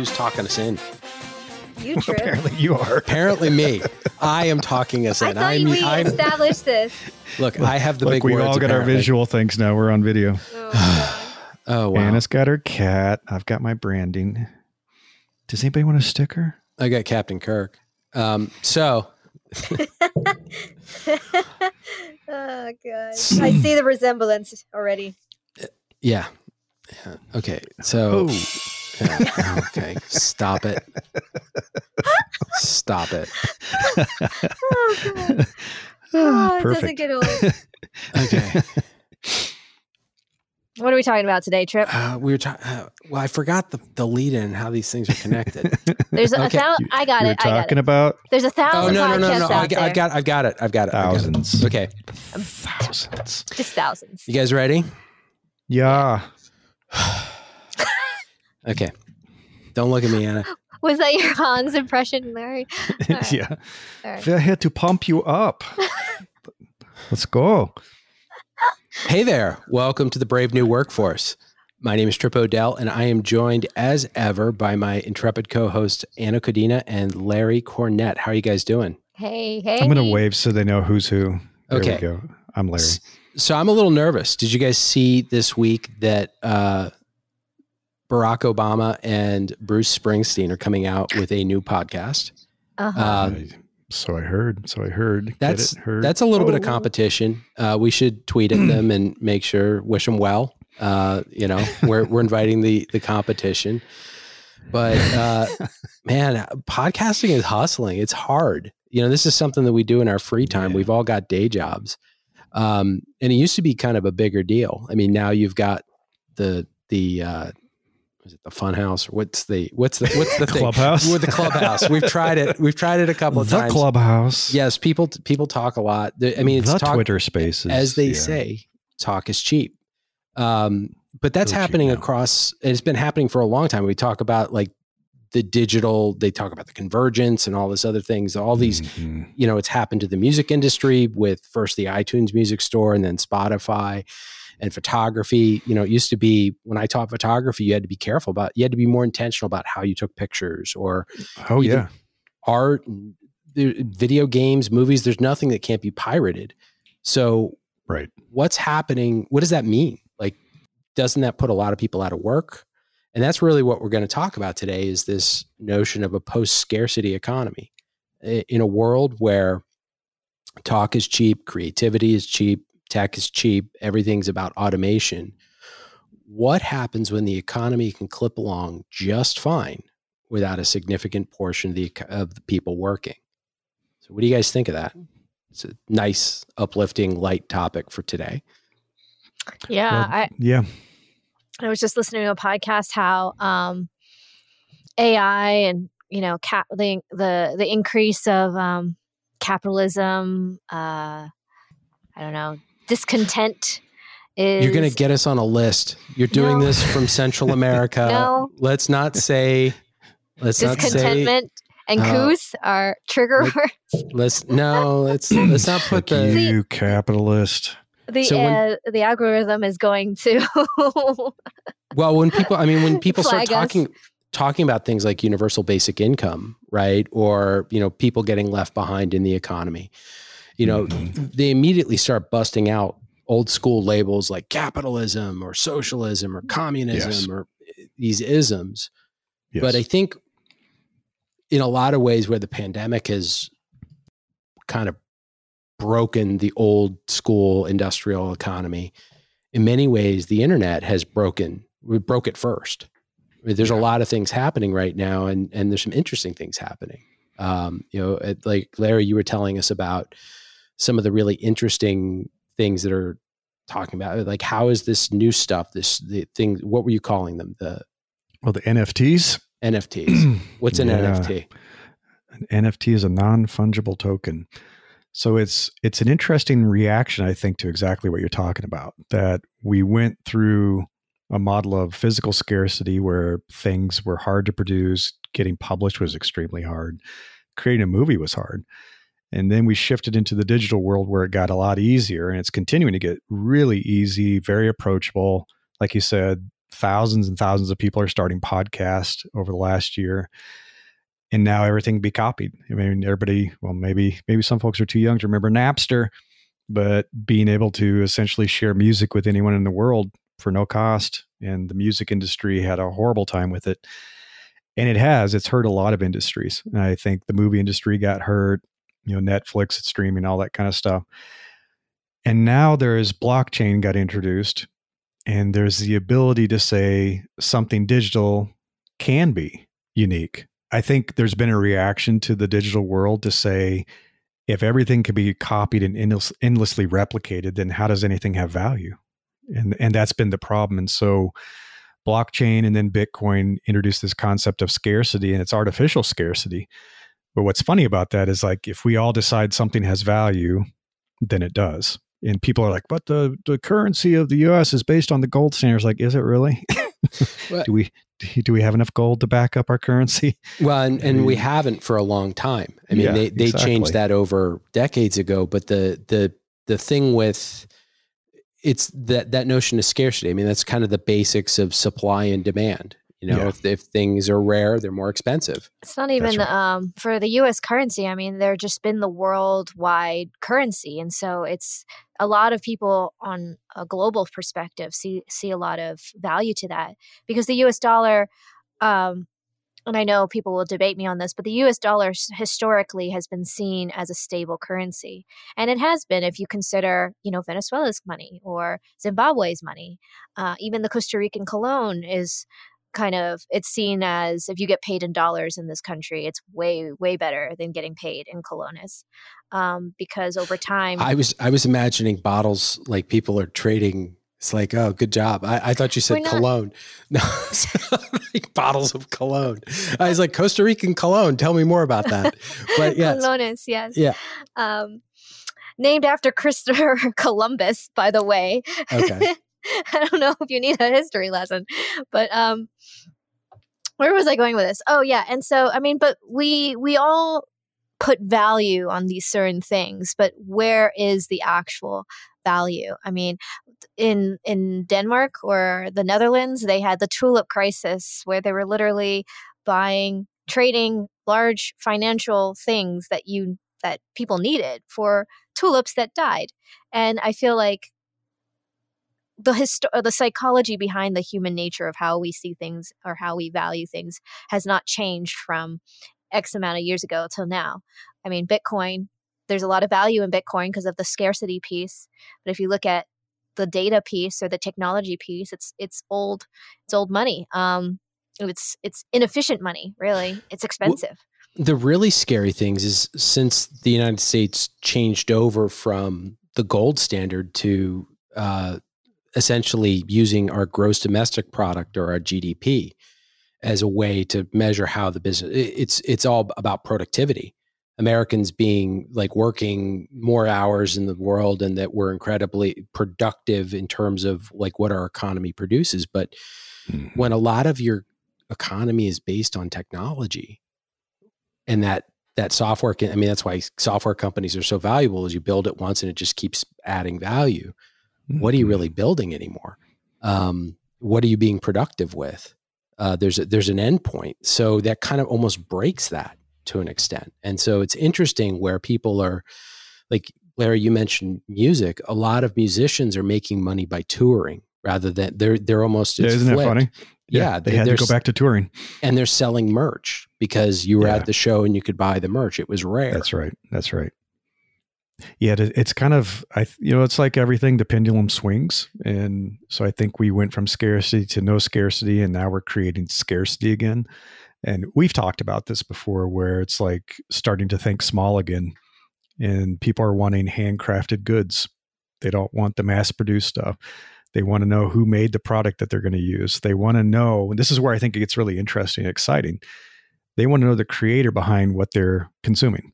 who's talking us in? You trip. Apparently, you are. Apparently, me. I am talking us I in. thought I'm, we I'm, established this. look, I have the Look, big we words. all got our visual things now. We're on video. Oh, Oh wow! Anna's got her cat. I've got my branding. Does anybody want a sticker? I got Captain Kirk. Um, so oh god. I see the resemblance already. yeah, yeah. Okay, so Oh, yeah, okay, stop it. Stop it. Oh god. Oh, it doesn't perfect. get old. Okay. What are we talking about today, Trip? Uh, we were talking. Uh, well, I forgot the, the lead in how these things are connected. There's a Okay. thou- You- I got we were it. I got talking it. about There's a oh thousand no no no podcasts no! I, got- I've got I've got it. I've got it. I've got it. thousands. Okay, Thousands. Just thousands. you guys ready? Yeah. Okay. Don't look at me, Anna. Was that your Hans impression, Larry? All right. yeah. All right. I had to pump you up. Let's go. Hey there. Welcome to the Brave New Workforce. My name is Trip Odell, and I am joined as ever by my intrepid co hosts, Anna Codina and Larry Cornett. How are you guys doing? Hey, hey. I'm going to wave so they know who's who. There Okay. we go. I'm Larry. So I'm a little nervous. Did you guys see this week that uh, Barack Obama and Bruce Springsteen are coming out with a new podcast? Uh-huh. Uh, so I heard. So I heard. That's it? Heard. that's a little bit of Oh. competition. Uh, we should tweet at them and make sure wish them well. Uh, you know, we're we're inviting the the competition, but uh, man, podcasting is hustling. It's hard. You know, this is something that we do in our free time. Yeah. We've all got day jobs, um, and it used to be kind of a bigger deal. I mean, now you've got the the was it the fun house or what's the what's the what's the thing? Clubhouse? With the clubhouse. We've tried it. We've tried it a couple of times. the times. clubhouse. Yes, people people talk a lot. I mean, it's the talk, Twitter Spaces, as they yeah. say, talk is cheap. Um, but that's happening across. It's been happening for a long time. We talk about like the digital. They talk about the convergence and all this other things. All these, Mhm. you know, it's happened to the music industry with first the iTunes Music Store and then Spotify and photography. You know, it used to be when I taught photography, you had to be careful about. You had to be more intentional about how you took pictures or Oh yeah. art, video games, movies. There's nothing that can't be pirated. So, Right. what's happening? What does that mean? Like, doesn't that put a lot of people out of work? And that's really what we're going to talk about today is this notion of a post scarcity economy in a world where talk is cheap, creativity is cheap, tech is cheap, everything's about automation. What happens when the economy can clip along just fine without a significant portion of the of the people working? So, what do you guys think of that? It's a nice, uplifting, light topic for today. yeah, Well, I, yeah. I was just listening to a podcast how um, AI and you know cap the the, the increase of um, capitalism. Uh, I don't know discontent is You're going to get us on a list. You're doing No. this from Central America. No. Let's not say. Let's not say. discontentment and uh, coups are trigger like- words. Let's no. Let's let's not put the. you, capitalist. The So when- uh, the algorithm is going to Well, when people, I mean, when people start Flag us. talking talking about things like universal basic income, right, or you know, people getting left behind in the economy, you know, Mhm. they immediately start busting out old school labels like capitalism or socialism or communism Yes. or eh, these isms. Yes. But I think in a lot of ways where the pandemic has kind of broken the old school industrial economy, in many ways the internet has broken we broke it first. I mean, there's a lot of things happening right now and and there's some interesting things happening. Um, you know, it, like Larry, you were telling us about some of the really interesting things that are talking about uh, like how is this new stuff this the thing what were you calling them the well, the NFTs. NFTs What's an Yeah. NFT? An NFT is a non-fungible token. So it's it's an interesting reaction, I think, to exactly what you're talking about. That we went through a model of physical scarcity where things were hard to produce, getting published was extremely hard, creating a movie was hard. And then we shifted into the digital world where it got a lot easier and it's continuing to get really easy, very approachable. Like you said, thousands and thousands of people are starting podcasts over the last year. And now everything be copied. I mean, everybody, well, maybe, maybe some folks are too young to remember Napster, but being able to essentially share music with anyone in the world for no cost. And the music industry had a horrible time with it. And it has, it's hurt a lot of industries. And I think the movie industry got hurt, you know, Netflix, streaming, all that kind of stuff. And now there is blockchain got introduced, and there's the ability to say something digital can be unique. I think there's been a reaction to the digital world to say, if everything can be copied and endless, endlessly replicated, then how does anything have value? And and that's been the problem. And so, blockchain and then Bitcoin introduced this concept of scarcity, and it's artificial scarcity. But what's funny about that is like if we all decide something has value, then it does and people are like, but the, the currency of the U.S. is based on the gold standards. Like, is it really? do we do we have enough gold to back up our currency? Well, and, and we haven't for a long time. I mean, yeah, they, they exactly. changed that over decades ago. But the the the thing with it's that that notion of scarcity. I mean, that's kind of the basics of supply and demand. You know, yeah. if, if things are rare, they're more expensive. It's not even right. um, for the U.S. currency. I mean, they're just been the worldwide currency, and so it's a lot of people on a global perspective see see a lot of value to that because the U.S. dollar. Um, and I know people will debate me on this, but the US dollar historically has been seen as a stable currency. And it has been if you consider, you know, Venezuela's money or Zimbabwe's money. Uh, even the Costa Rican colon is kind of it's seen as if you get paid in dollars in this country it's way way better than getting paid in colones um, because over time i was i was imagining bottles like people are trading it's like oh good job. I, I thought you said cologne. No like bottles of cologne. I was like costa rican cologne tell me more about that. But yeah colones yes. Yeah. Um, named after christopher columbus by the way. Okay I don't know if you need a history lesson, but um, where was I going with this? Oh yeah, and so I mean, but we we all put value on these certain things, but where is the actual value? I mean, in in Denmark or the Netherlands, they had the tulip crisis where they were literally buying, trading large financial things that you that people needed for tulips that died. And I feel like the histo- uh, the psychology behind the human nature of how we see things or how we value things has not changed from x amount of years ago till now. I mean bitcoin there's a lot of value in bitcoin because of the scarcity piece but if you look at the data piece or the technology piece it's it's old it's old money. Um it's it's inefficient money really. It's expensive. the really scary things is since the united states changed over from the gold standard to uh, essentially using our gross domestic product or our GDP as a way to measure how the business it's it's all about productivity americans being like working more hours in the world and that we're incredibly productive in terms of like what our economy produces but mm-hmm. when a lot of your economy is based on technology and that that software can, i mean that's why software companies are so valuable is you build it once and it just keeps adding value what are you really mm-hmm. building anymore? Um, what are you being productive with? Uh, there's a, there's an end point, so that kind of almost breaks that to an extent. And so it's interesting where people are like Larry. You mentioned music. A lot of musicians are making money by touring rather than they're they're almost yeah, isn't that funny? Yeah, yeah they, they had to go back to touring, and they're selling merch because you were yeah. at the show and you could buy the merch. It was rare. That's right. That's right yeah, it's kind of I you know it's like everything the pendulum swings, and so I think we went from scarcity to no scarcity, and now we're creating scarcity again. And we've talked about this before, where it's like starting to think small again, and people are wanting handcrafted goods. They don't want the mass produced stuff. They want to know who made the product that they're going to use. They want to know, and this is where I think it gets really interesting and exciting. They want to know the creator behind what they're consuming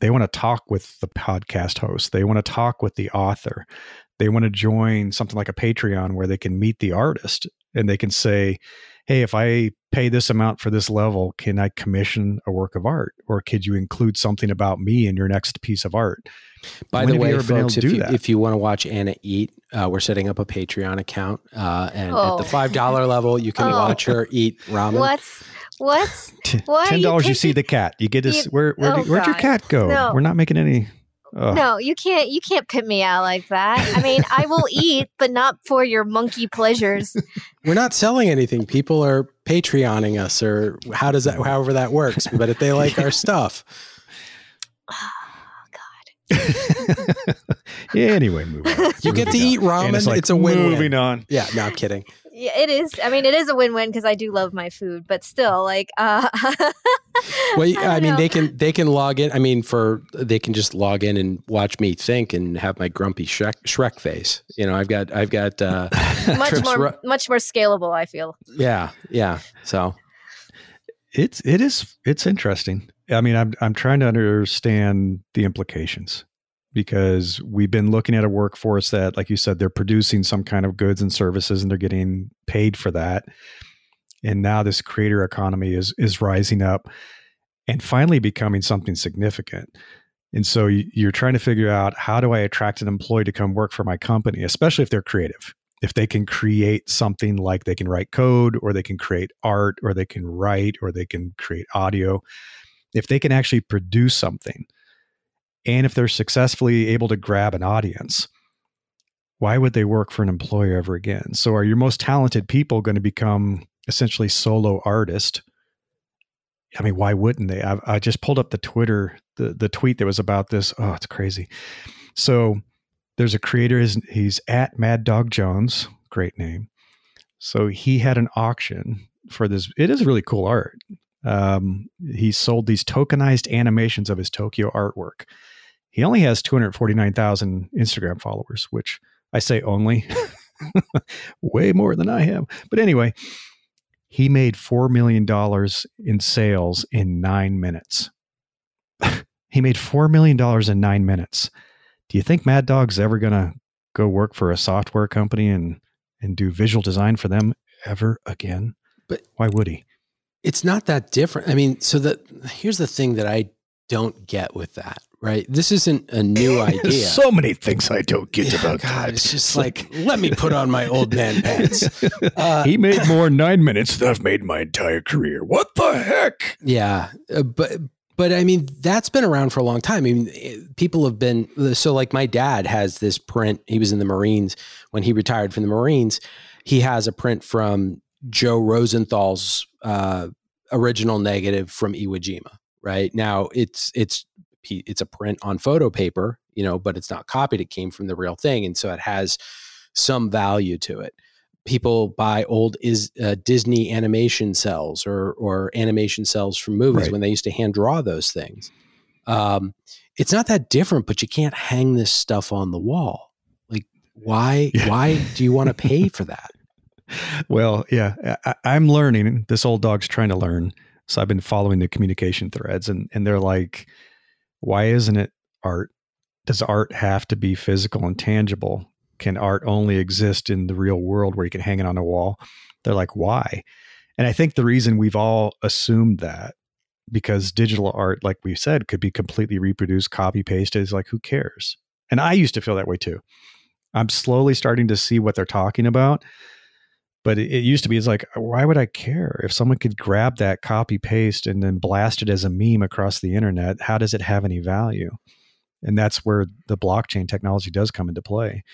they want to talk with the podcast host they want to talk with the author they want to join something like a patreon where they can meet the artist and they can say hey if i pay this amount for this level can i commission a work of art or could you include something about me in your next piece of art by when the way folks if you, if you want to watch anna eat Uh, we're setting up a Patreon account, uh, and oh. at the oh. five dollar level, you can oh. watch her eat ramen. What's what? Ten dollars, you, you, see the cat. You get us. Where where oh, where'd your cat go? No. We're not making any. Oh. No, you can't. You can't pit me out like that. I mean, I will eat, but not for your monkey pleasures. We're not selling anything. People are Patreoning us, or how does that? However that works. But if they like our stuff. Oh God. Yeah, anyway, move on. You get to eat ramen. It's, like, it's, a win. Moving on. Yeah, no, I'm kidding. Yeah, it is. I mean, it is a win-win because I do love my food, but still, like, uh, well, I, I mean, know. they can they can log in. I mean, for they can just log in and watch me think and have my grumpy Shrek, Shrek face. You know, I've got I've got uh, much more ru- much more scalable. I feel. Yeah, yeah. So it's it is it's interesting. I mean, I'm I'm trying to understand the implications because we've been looking at a workforce that, like you said, they're producing some kind of goods and services and they're getting paid for that. And now this creator economy is is rising up and finally becoming something significant. And so you're trying to figure out how do I attract an employee to come work for my company, especially if they're creative. If they can create something like they can write code or they can create art or they can write or they can create audio, if they can actually produce something and if they're successfully able to grab an audience, why would they work for an employer ever again? So are your most talented people going to become essentially solo artists? I mean, why wouldn't they? I, I just pulled up the Twitter, the, the tweet that was about this. Oh, it's crazy. So there's a creator, he's at Mad Dog Jones, great name. So he had an auction for this. It is really cool art. Um, he sold these tokenized animations of his Tokyo artwork. He only has 249,000 Instagram followers, which I say only, way more than I have. But anyway, he made $4 million in sales in nine minutes. he made $4 million in nine minutes. Do you think Mad Dog's ever going to go work for a software company and, and do visual design for them ever again? But why would he? It's not that different. I mean, so that here's the thing that I don't get with that, right? This isn't a new idea. so many things I don't get yeah, about God, that. It's just like, let me put on my old man pants. Uh, he made more nine minutes than I've made my entire career. What the heck? Yeah, uh, but but I mean that's been around for a long time. I mean, eh, people have been so like my dad has this print. He was in the Marines when he retired from the Marines. He has a print from Joe Rosenthal's uh, original negative from Iwo Jima. Right now, it's it's it's a print on photo paper, you know, but it's not copied. It came from the real thing, and so it has some value to it. People buy old is uh, Disney animation cells or or animation cells from movies right. when they used to hand draw those things. Um, it's not that different, but you can't hang this stuff on the wall. Like, why? why do you want to pay for that? Well, yeah, I, I'm learning. This old dog's trying to learn. So I've been following the communication threads, and and they're like, why isn't it art? Does art have to be physical and tangible? Can art only exist in the real world where you can hang it on a wall? They're like, why? And I think the reason we've all assumed that because digital art, like we said, could be completely reproduced, copy pasted, is like, who cares? And I used to feel that way too. I'm slowly starting to see what they're talking about but it, it, used to be it's like why would i care? If someone could grab that copy paste and then blast it as a meme across the internet how does it have any value? And that's where the blockchain technology does come into play.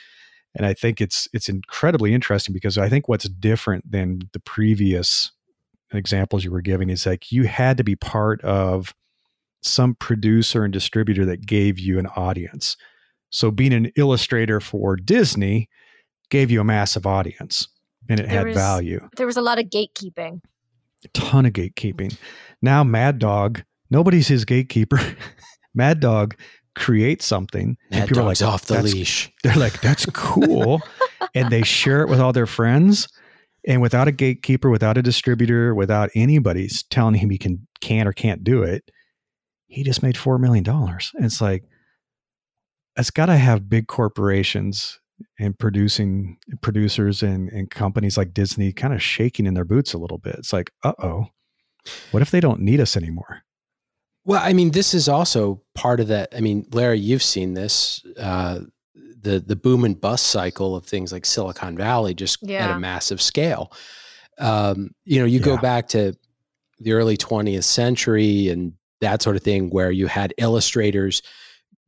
And i think it's it's incredibly interesting because i think what's different than the previous examples you were giving is like you had to be part of some producer and distributor that gave you an audience. So being an illustrator for disney gave you a massive audience and it there had was, value. There was a lot of gatekeeping. A ton of gatekeeping. Now Mad Dog, nobody's his gatekeeper. Mad Dog creates something Mad and people Dog's are like off the leash. They're like, that's cool. and they share it with all their friends. And without a gatekeeper, without a distributor, without anybody's telling him he can can or can't do it, he just made four million dollars. And It's like it's got to have big corporations and producing producers and, and companies like Disney kind of shaking in their boots a little bit. It's like, uh oh, what if they don't need us anymore? Well, I mean, this is also part of that. I mean, Larry, you've seen this. Uh, the the boom and bust cycle of things like Silicon Valley just at a massive scale. Um, you know, you go back to the early 20th century and that sort of thing where you had illustrators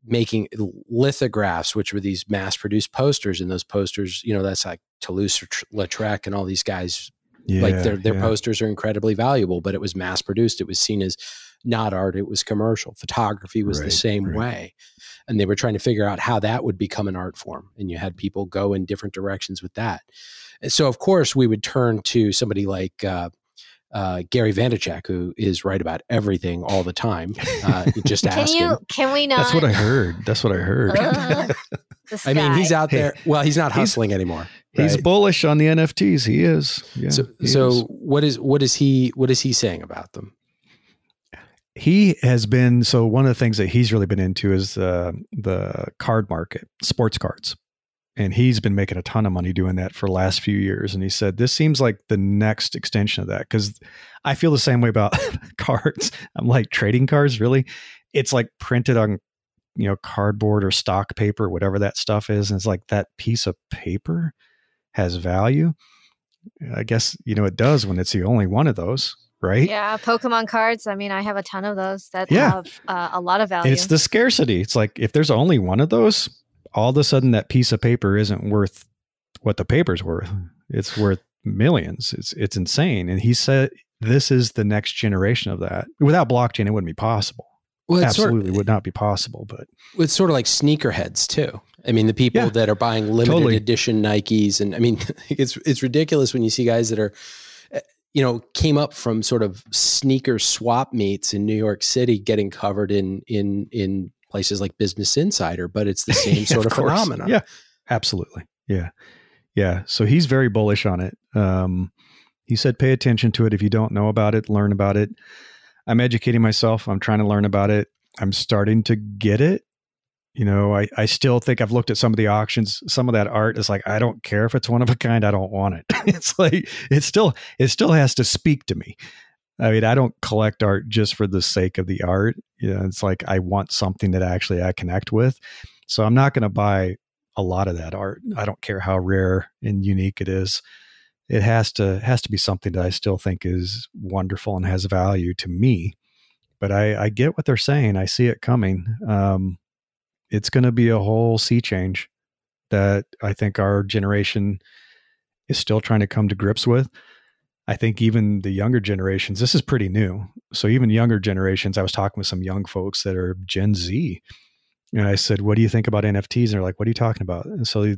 making lithographs which were these mass produced posters and those posters you know that's like Toulouse-Lautrec and all these guys Yeah, like their their yeah. posters are incredibly valuable but it was mass produced it was seen as not art it was commercial photography was the same right. way and they were trying to figure out how that would become an art form and you had people go in different directions with that and so of course we would turn to somebody like uh, uh, Gary Vaynerchuk, who is right about everything all the time. Uh, just Can ask you? him. Can we not? That's what I heard. That's what I heard. Ugh, this I mean, he's out there. Well, he's not He's- hustling anymore. He's bullish on the NFTs. He is. Yeah, so, he so is. what is what is he what is he saying about them? he has been so one of the things that he's really been into is uh, the card market, sports cards. And he's been making a ton of money doing that for the last few years. And he said, This seems like the next extension of that. Because I feel the same way about cards. I'm like, trading cards, really? It's like printed on, you know, cardboard or stock paper, whatever that stuff is. And it's like that piece of paper has value. I guess, you know, it does when it's the only one of those, right? Yeah, Pokemon cards. I mean, I have a ton of those that Yeah. have uh, a lot of value. It's the scarcity. It's like if there's only one of those, all of a sudden that piece of paper isn't worth what the paper's worth. It's worth millions. It's it's insane. And he said this is the next generation of that. Without blockchain, it wouldn't be possible. Well, it's sort Absolutely of, would not be possible. But it's sort of like sneakerheads too. I mean, the people Yeah. that are buying limited Totally. edition Nikes, and I mean, it's it's ridiculous when you see guys that are, uh, you know, came up from sort of sneaker swap meets in New York City, getting covered in in in places like Business Insider, but it's the same sort of, course. phenomenon. Yeah, absolutely. Yeah. Yeah. So he's very bullish on it. Um, he said, pay attention to it. If you don't know about it, learn about it. I'm educating myself. I'm trying to learn about it. I'm starting to get it. You know, I, I still think I've looked at some of the auctions. Some of that art is like, I don't care if it's one of a kind. I don't want it. it's like, it still, it still has to speak to me. I mean, I don't collect art just for the sake of the art. You know, it's like I want something that actually I connect with. So I'm not going to buy a lot of that art. I don't care how rare and unique it is. It has to has to be something that I still think is wonderful and has value to me. But I, I get what they're saying. I see it coming. Um, it's going to be a whole sea change that I think our generation is still trying to come to grips with. I think even the younger generations, this is pretty new. So even younger generations, I was talking with some young folks that are Gen Z, and I said, "What do you think about NFTs?" And they're like, "What are you talking about?" And so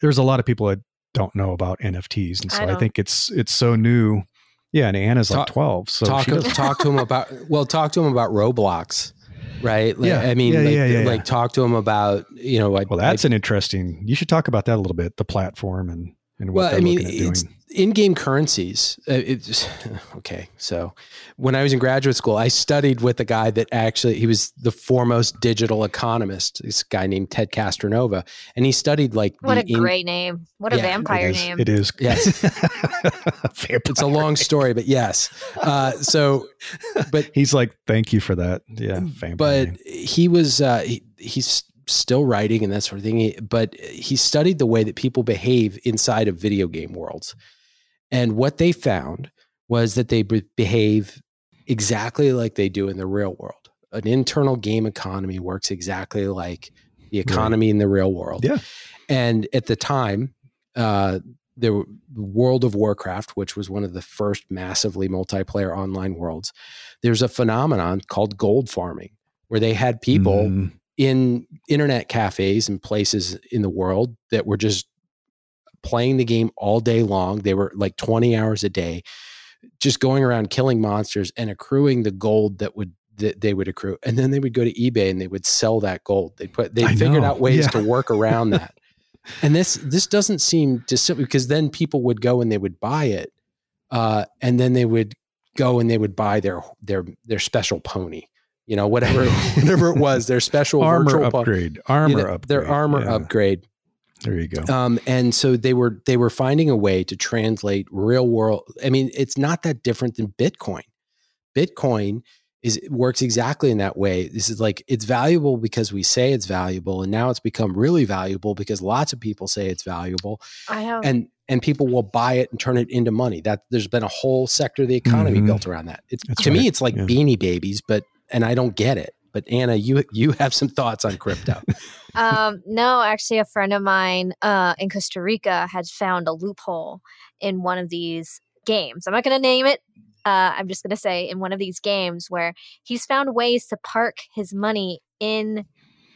there's a lot of people that don't know about NFTs, and so I, don't. think it's it's so new. Yeah, and Anna's like 12, so talk she talk to him about well, talk to him about Roblox, right? Like, Yeah. I mean, Yeah, like, yeah, yeah, yeah. like talk to them about you know, I, well, that's an interesting. You should talk about that a little bit, the platform and and what well, they're I mean, looking at it's doing. In-game currencies. Uh, it's okay. So when I was in graduate school, I studied with a guy that actually he was the foremost digital economist. This guy named Ted Castronova, and he studied like what the a in- great name. What a Yeah, it vampire it is, name. It is. Yes. It's a long story, but yes. Uh, so, but He's like, thank you for that. Yeah, vampire but name. he was uh, he, he's still writing and that sort of thing. But he studied the way that people behave inside of video game worlds, and what they found was that they be- behave exactly like they do in the real world. An internal game economy works exactly like the economy in the real world. Yeah. And at the time, uh, were World of Warcraft, which was one of the first massively multiplayer online worlds. There's a phenomenon called gold farming, where they had people Mm, in internet cafes and places in the world that were just playing the game all day long. They were like 20 hours a day, just going around killing monsters and accruing the gold that would that they would accrue. And then they would go to eBay and they would sell that gold. They put they figured know, out ways yeah. to work around that. And this this doesn't seem dissimilar because then people would go and they would buy it, uh, and then they would go and they would buy their their their special pony, you know, whatever whatever it was, their special armor upgrade. you Armor know, upgrade. their armor yeah. upgrade. There you go. Um, and so they were they were finding a way to translate real world. I mean, it's not that different than Bitcoin. Bitcoin is works exactly in that way. This is like it's valuable because we say it's valuable, and now it's become really valuable because lots of people say it's valuable, I have and and people will buy it and turn it into money. That there's been a whole sector of the economy Mhm. built around that. It's That's to me, it's like Yeah. beanie babies, but and I don't get it. But Anna, you you have some thoughts on crypto. um, no, actually, a friend of mine uh, in Costa Rica had found a loophole in one of these games. I'm not going to name it. Uh, I'm just going to say in one of these games where he's found ways to park his money in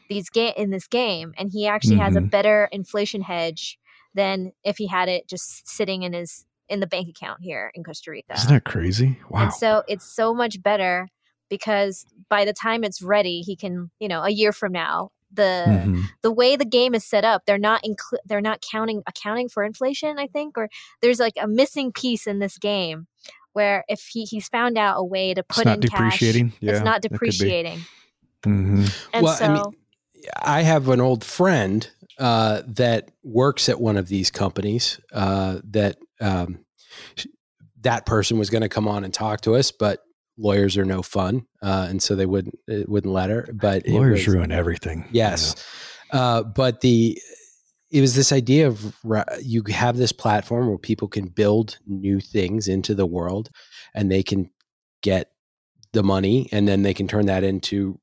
these ga- in this game, and he actually has a Mhm. better inflation hedge than if he had it just sitting in his in the bank account here in Costa Rica. Isn't that crazy? Wow. And so it's so much better because by the time it's ready, he can, you know, a year from now, the Mhm. the way the game is set up, they're not inclu- they're not counting accounting for inflation, I think, or there's like a missing piece in this game where if he he's found out a way to It's put not in depreciating. cash, yeah, it's not that could be. depreciating. Mhm. And Well, so I mean, I have an old friend uh, that works at one of these companies. Uh, that um, that person was going to come on and talk to us, but lawyers are no fun, uh, and so they wouldn't it wouldn't let her. But Lawyers was- ruin everything. Yes, uh, but the it was this idea of you have this platform where people can build new things into the world, and they can get the money, and then they can turn that into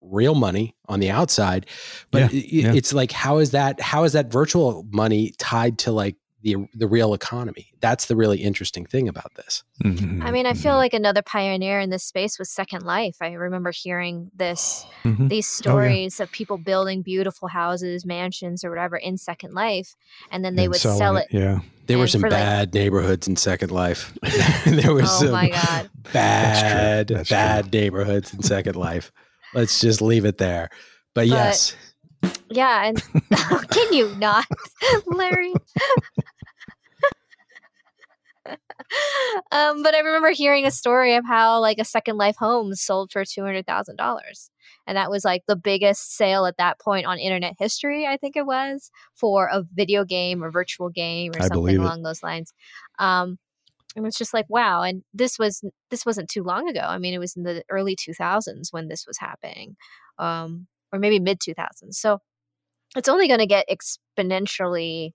real money on the outside. But Yeah, it- yeah. it's like how is that how is that virtual money tied to like the the real economy? That's the really interesting thing about this. know. Mhm. I mean, I feel Mhm. like another pioneer in this space was Second Life. I remember hearing this Mhm. these Oh, yeah. stories of people building beautiful houses, mansions, or whatever in Second Life, and then they And would selling sell it. Yeah. There were some for, like- bad neighborhoods in Second Life. there was Oh some my God. bad, That's true. bad neighborhoods in Second Life. Let's just leave it there. But, But- yes, Yeah, and can you not, Larry? um, but I remember hearing a story of how like a Second Life home sold for two hundred thousand dollars, and that was like the biggest sale at that point on internet history. I think it was for a video game or virtual game or I something believe it. along those lines. Um, and it's just like wow, and this was this wasn't too long ago. I mean, it was in the early two thousands when this was happening, um, or maybe mid two thousands. So it's only going to get exponentially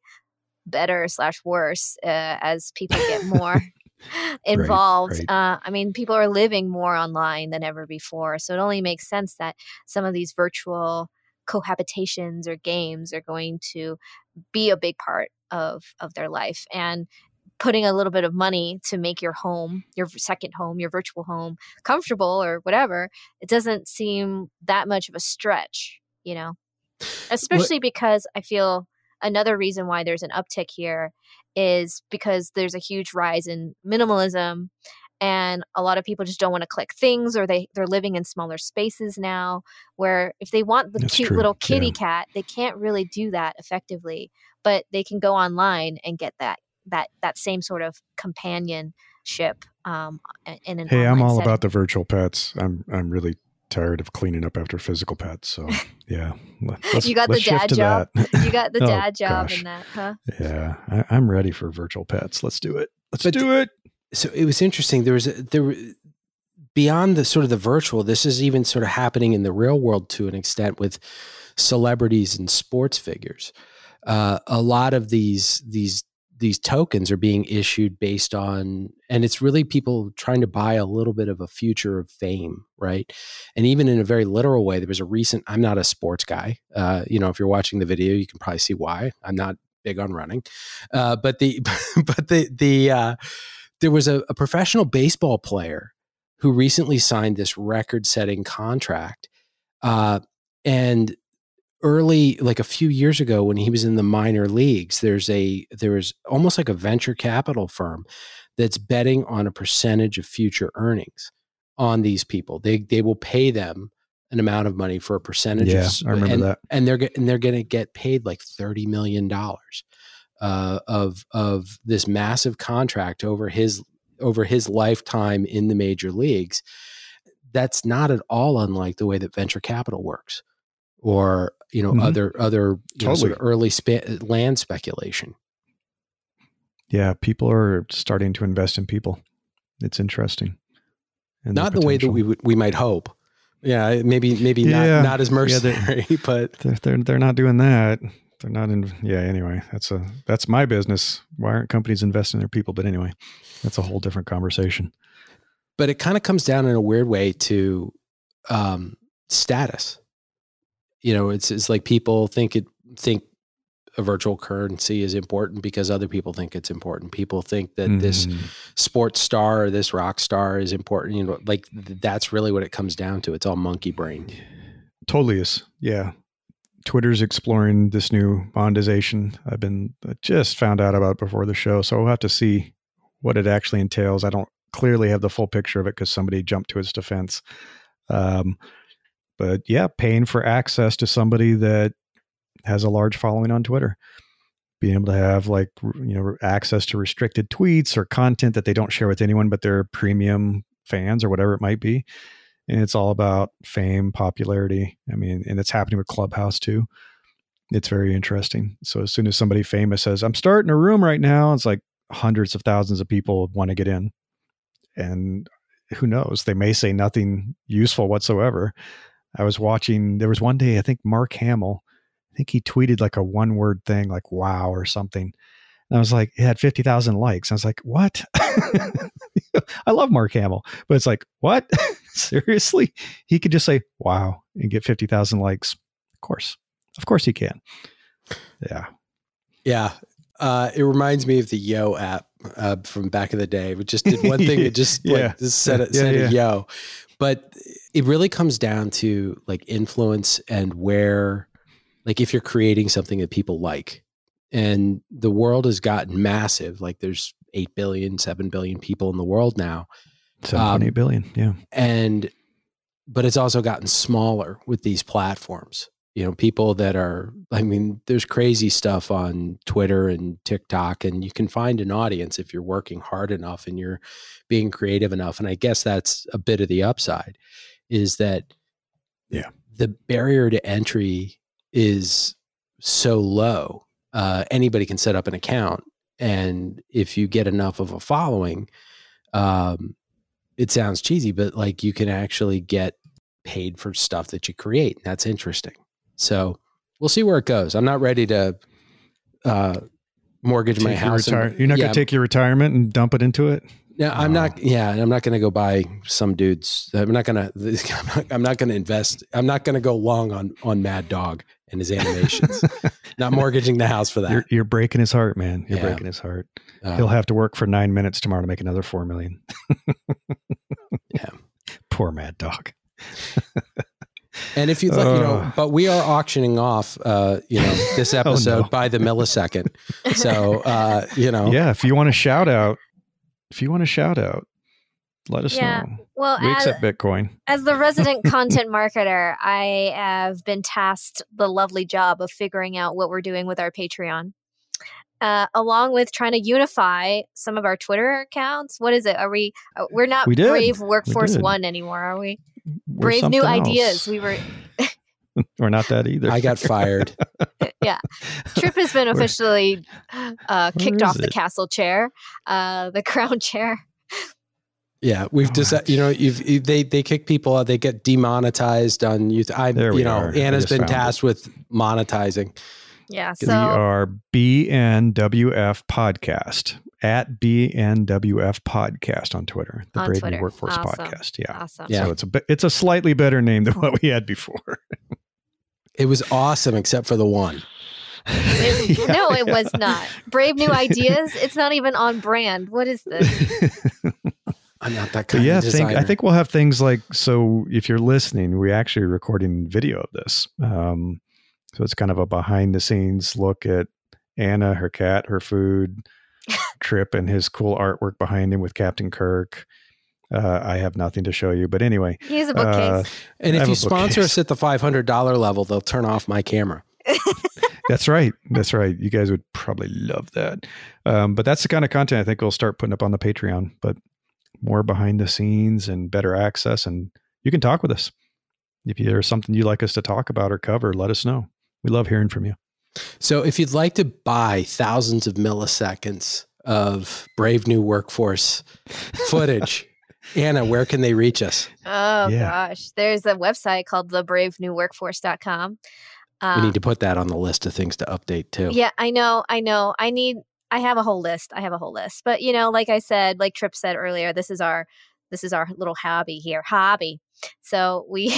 better slash worse uh, as people get more involved right. Uh, i mean people are living more online than ever before so it only makes sense that some of these virtual cohabitations or games are going to be a big part of of their life and putting a little bit of money to make your home your second home your virtual home comfortable or whatever it doesn't seem that much of a stretch you know especially because I feel another reason why there's an uptick here is because there's a huge rise in minimalism and a lot of people just don't want to click things or they they're living in smaller spaces now where if they want the That's cute true, little kitty yeah. cat they can't really do that effectively but they can go online and get that that that same sort of companionship um in an Hey, I'm all setting. about the virtual pets. I'm I'm really tired of cleaning up after physical pets. So yeah, let's, You got the let's shift dad job? that. you got the Oh, dad job gosh. in that huh Yeah, I, I'm ready for virtual pets. Let's do it. Let's But do it. so it was interesting. There was a, there beyond the sort of the virtual. This is even sort of happening in the real world to an extent with celebrities and sports figures. Uh, a lot of these these these tokens are being issued based on, and it's really people trying to buy a little bit of a future of fame, right? And even in a very literal way, there was a recent. I'm not a sports guy. Uh, you know, if you're watching the video, you can probably see why I'm not big on running. Uh, but the but the the uh, there was a, a professional baseball player who recently signed this record-setting contract, uh, and early like a few years ago when he was in the minor leagues there's a there's almost like a venture capital firm that's betting on a percentage of future earnings on these people. They they will pay them an amount of money for a percentage Yeah, of, I remember and, that. and they're and they're going to get paid like 30 million dollars uh, of of this massive contract over his over his lifetime in the major leagues. That's not at all unlike the way that venture capital works or you know Mhm. other other you know, sort of early spa- land speculation Yeah, people are starting to invest in people. It's interesting. and not the way that we would, we might hope. Yeah, maybe maybe Yeah. not not as Yeah, they're- mercenary, but they're, they're they're not doing that. They're not in. Yeah. Anyway, that's a that's my business. Why aren't companies investing in their people? But anyway, that's a whole different conversation. but it kind of comes down in a weird way to um, status. You know, it's it's like people think it think a virtual currency is important because other people think it's important. People think that this Mhm. sports star or this rock star is important. You know, like th- that's really what it comes down to. It's all monkey brain. totally is. Yeah. Twitter's exploring this new monetization. I've been I just found out about before the show, so we'll have to see what it actually entails. I don't clearly have the full picture of it because somebody jumped to its defense. Um, but yeah, paying for access to somebody that has a large following on Twitter, being able to have like you know access to restricted tweets or content that they don't share with anyone but their premium fans or whatever it might be and it's all about fame, popularity. I mean, and it's happening with Clubhouse too. It's very interesting. So as soon as somebody famous says, "I'm starting a room right now," it's like hundreds of thousands of people want to get in, and who knows? They may say nothing useful whatsoever. I was watching. There was one day, I think Mark Hamill. I think he tweeted like a one word thing, like "wow" or something. And I was like, it had fifty thousand likes. I was like, what? I love Mark Hamill, but it's like, what? Seriously? He could just say, wow, and get 50,000 likes. Of course. Of course he can. Yeah. Yeah. Uh, it reminds me of the Yo app uh, from back in the day. We just did one thing. It just Yeah. like just said it, Yeah, said yeah. a Yo, but it really comes down to like influence and where, like, if you're creating something that people like, and the world has gotten massive. Like, there's 8 billion, 7 billion people in the world now, 7.8 Um, billion. Yeah. and but it's also gotten smaller with these platforms you know people that are i mean there's crazy stuff on twitter and tiktok and you can find an audience if you're working hard enough and you're being creative enough and i guess that's a bit of the upside is that Yeah. the barrier to entry is so low uh, anybody can set up an account and if you get enough of a following um, it sounds cheesy, but like you can actually get paid for stuff that you create. And that's interesting. So we'll see where it goes. I'm not ready to uh, mortgage my Take your house. and- You're not yeah, going to take your retirement and dump it into it? no, I'm Oh. not. Yeah, I'm not going to go buy some dudes. I'm not going to. I'm not, I'm not going to invest. I'm not going to go long on on Mad Dog and his animations. not mortgaging the house for that. You're, you're breaking his heart, man. You're Yeah. breaking his heart. Uh, He'll have to work for nine minutes tomorrow to make another four million. Yeah. Poor mad dog. And if you'd like, you know, but we are auctioning off, uh, you know, this episode Oh, no. by the millisecond. So, uh, you know, Yeah. If you want to shout out, if you want to shout out, let us Yeah. know. Well, We as, accept Bitcoin. as the resident content marketer, I have been tasked the lovely job of figuring out what we're doing with our Patreon. Uh, along with trying to unify some of our Twitter accounts. What is it? Are we? Uh, we're not We. Brave Workforce did. One anymore, are we? We're Brave new something ideas. We were. We're not that either. I got fired. Yeah, Trip has been officially uh, kicked is off the castle chair, uh, the crown chair. Yeah, we've Oh, just you know you've you- they they kick people out. They get demonetized on YouTube. I There we you know are. I Anna's just been found it. tasked with monetizing. Yeah. so we are BNWF Podcast at BNWF Podcast on Twitter, the On Brave Twitter. New Workforce Awesome. Podcast. Yeah. awesome. Yeah. So it's a it's a slightly better name than what we had before. It was awesome except for the one. It- Yeah, no, it yeah. was not. Brave new ideas. It's not even on brand. What is this? I'm not that But kind yeah, of think, designer. I think we'll have things like so. If you're listening, we're actually recording video of this. Um, so it's kind of a behind the scenes look at Anna, her cat, her food, Trip, and his cool artwork behind him with Captain Kirk. Uh, I have nothing to show you, but anyway, Here's a uh, bookcase. and if you sponsor bookcase. us at the five hundred dollar level, they'll turn off my camera. that's right. That's right. You guys would probably love that. Um, but that's the kind of content I think we'll start putting up on the Patreon. But more behind the scenes and better access, and you can talk with us. If there's something you'd like us to talk about or cover, let us know. We love hearing from you. So if you'd like to buy thousands of milliseconds of Brave New Workforce footage Anna, where can they reach us? Oh Yeah. gosh, there's a website called thebravenewworkforce.com. Uh, We need to put that on the list of things to update too. Yeah, I know, I know. I need I have a whole list. I have a whole list. But you know, like I said, like Trip said earlier, this is our this is our little hobby here. Hobby. So we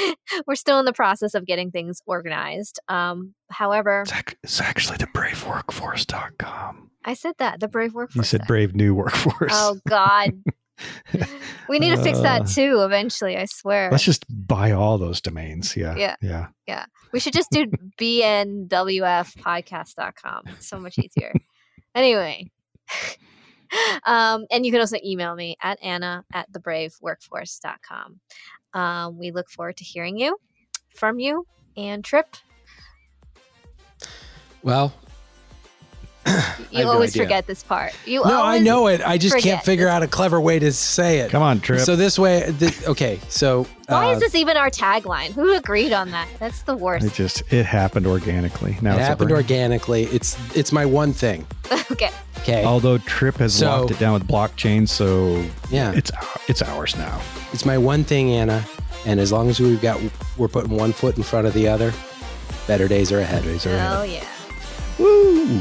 we're still in the process of getting things organized. Um however, It's, ac- it's actually the braveworkforce.com. I said that, the Brave Workforce. You said brave new workforce. Oh God. we need to fix Uh, that too eventually, I swear. Let's just buy all those domains. Yeah. Yeah. Yeah. We should just do bnwfpodcast.com. It's so much easier. anyway. Um, and you can also email me at anna at thebraveworkforce.com. Um, we look forward to hearing you from you and Trip. Well, You have no always forget this part. You no, I know it. I just can't figure out a clever way to say it. Come on, Trip. So this way, th- okay. So Why uh, is this even our tagline? Who agreed on that? That's the worst. it just it happened organically. Now it it's happened organically. It's it's my one thing. okay. Okay. Although Trip has So- locked it down with blockchain, so yeah. it's it's ours now. It's my one thing, Anna. And as long as we've got we're putting one foot in front of the other, better days are ahead. Days are ahead. Oh yeah. Woo!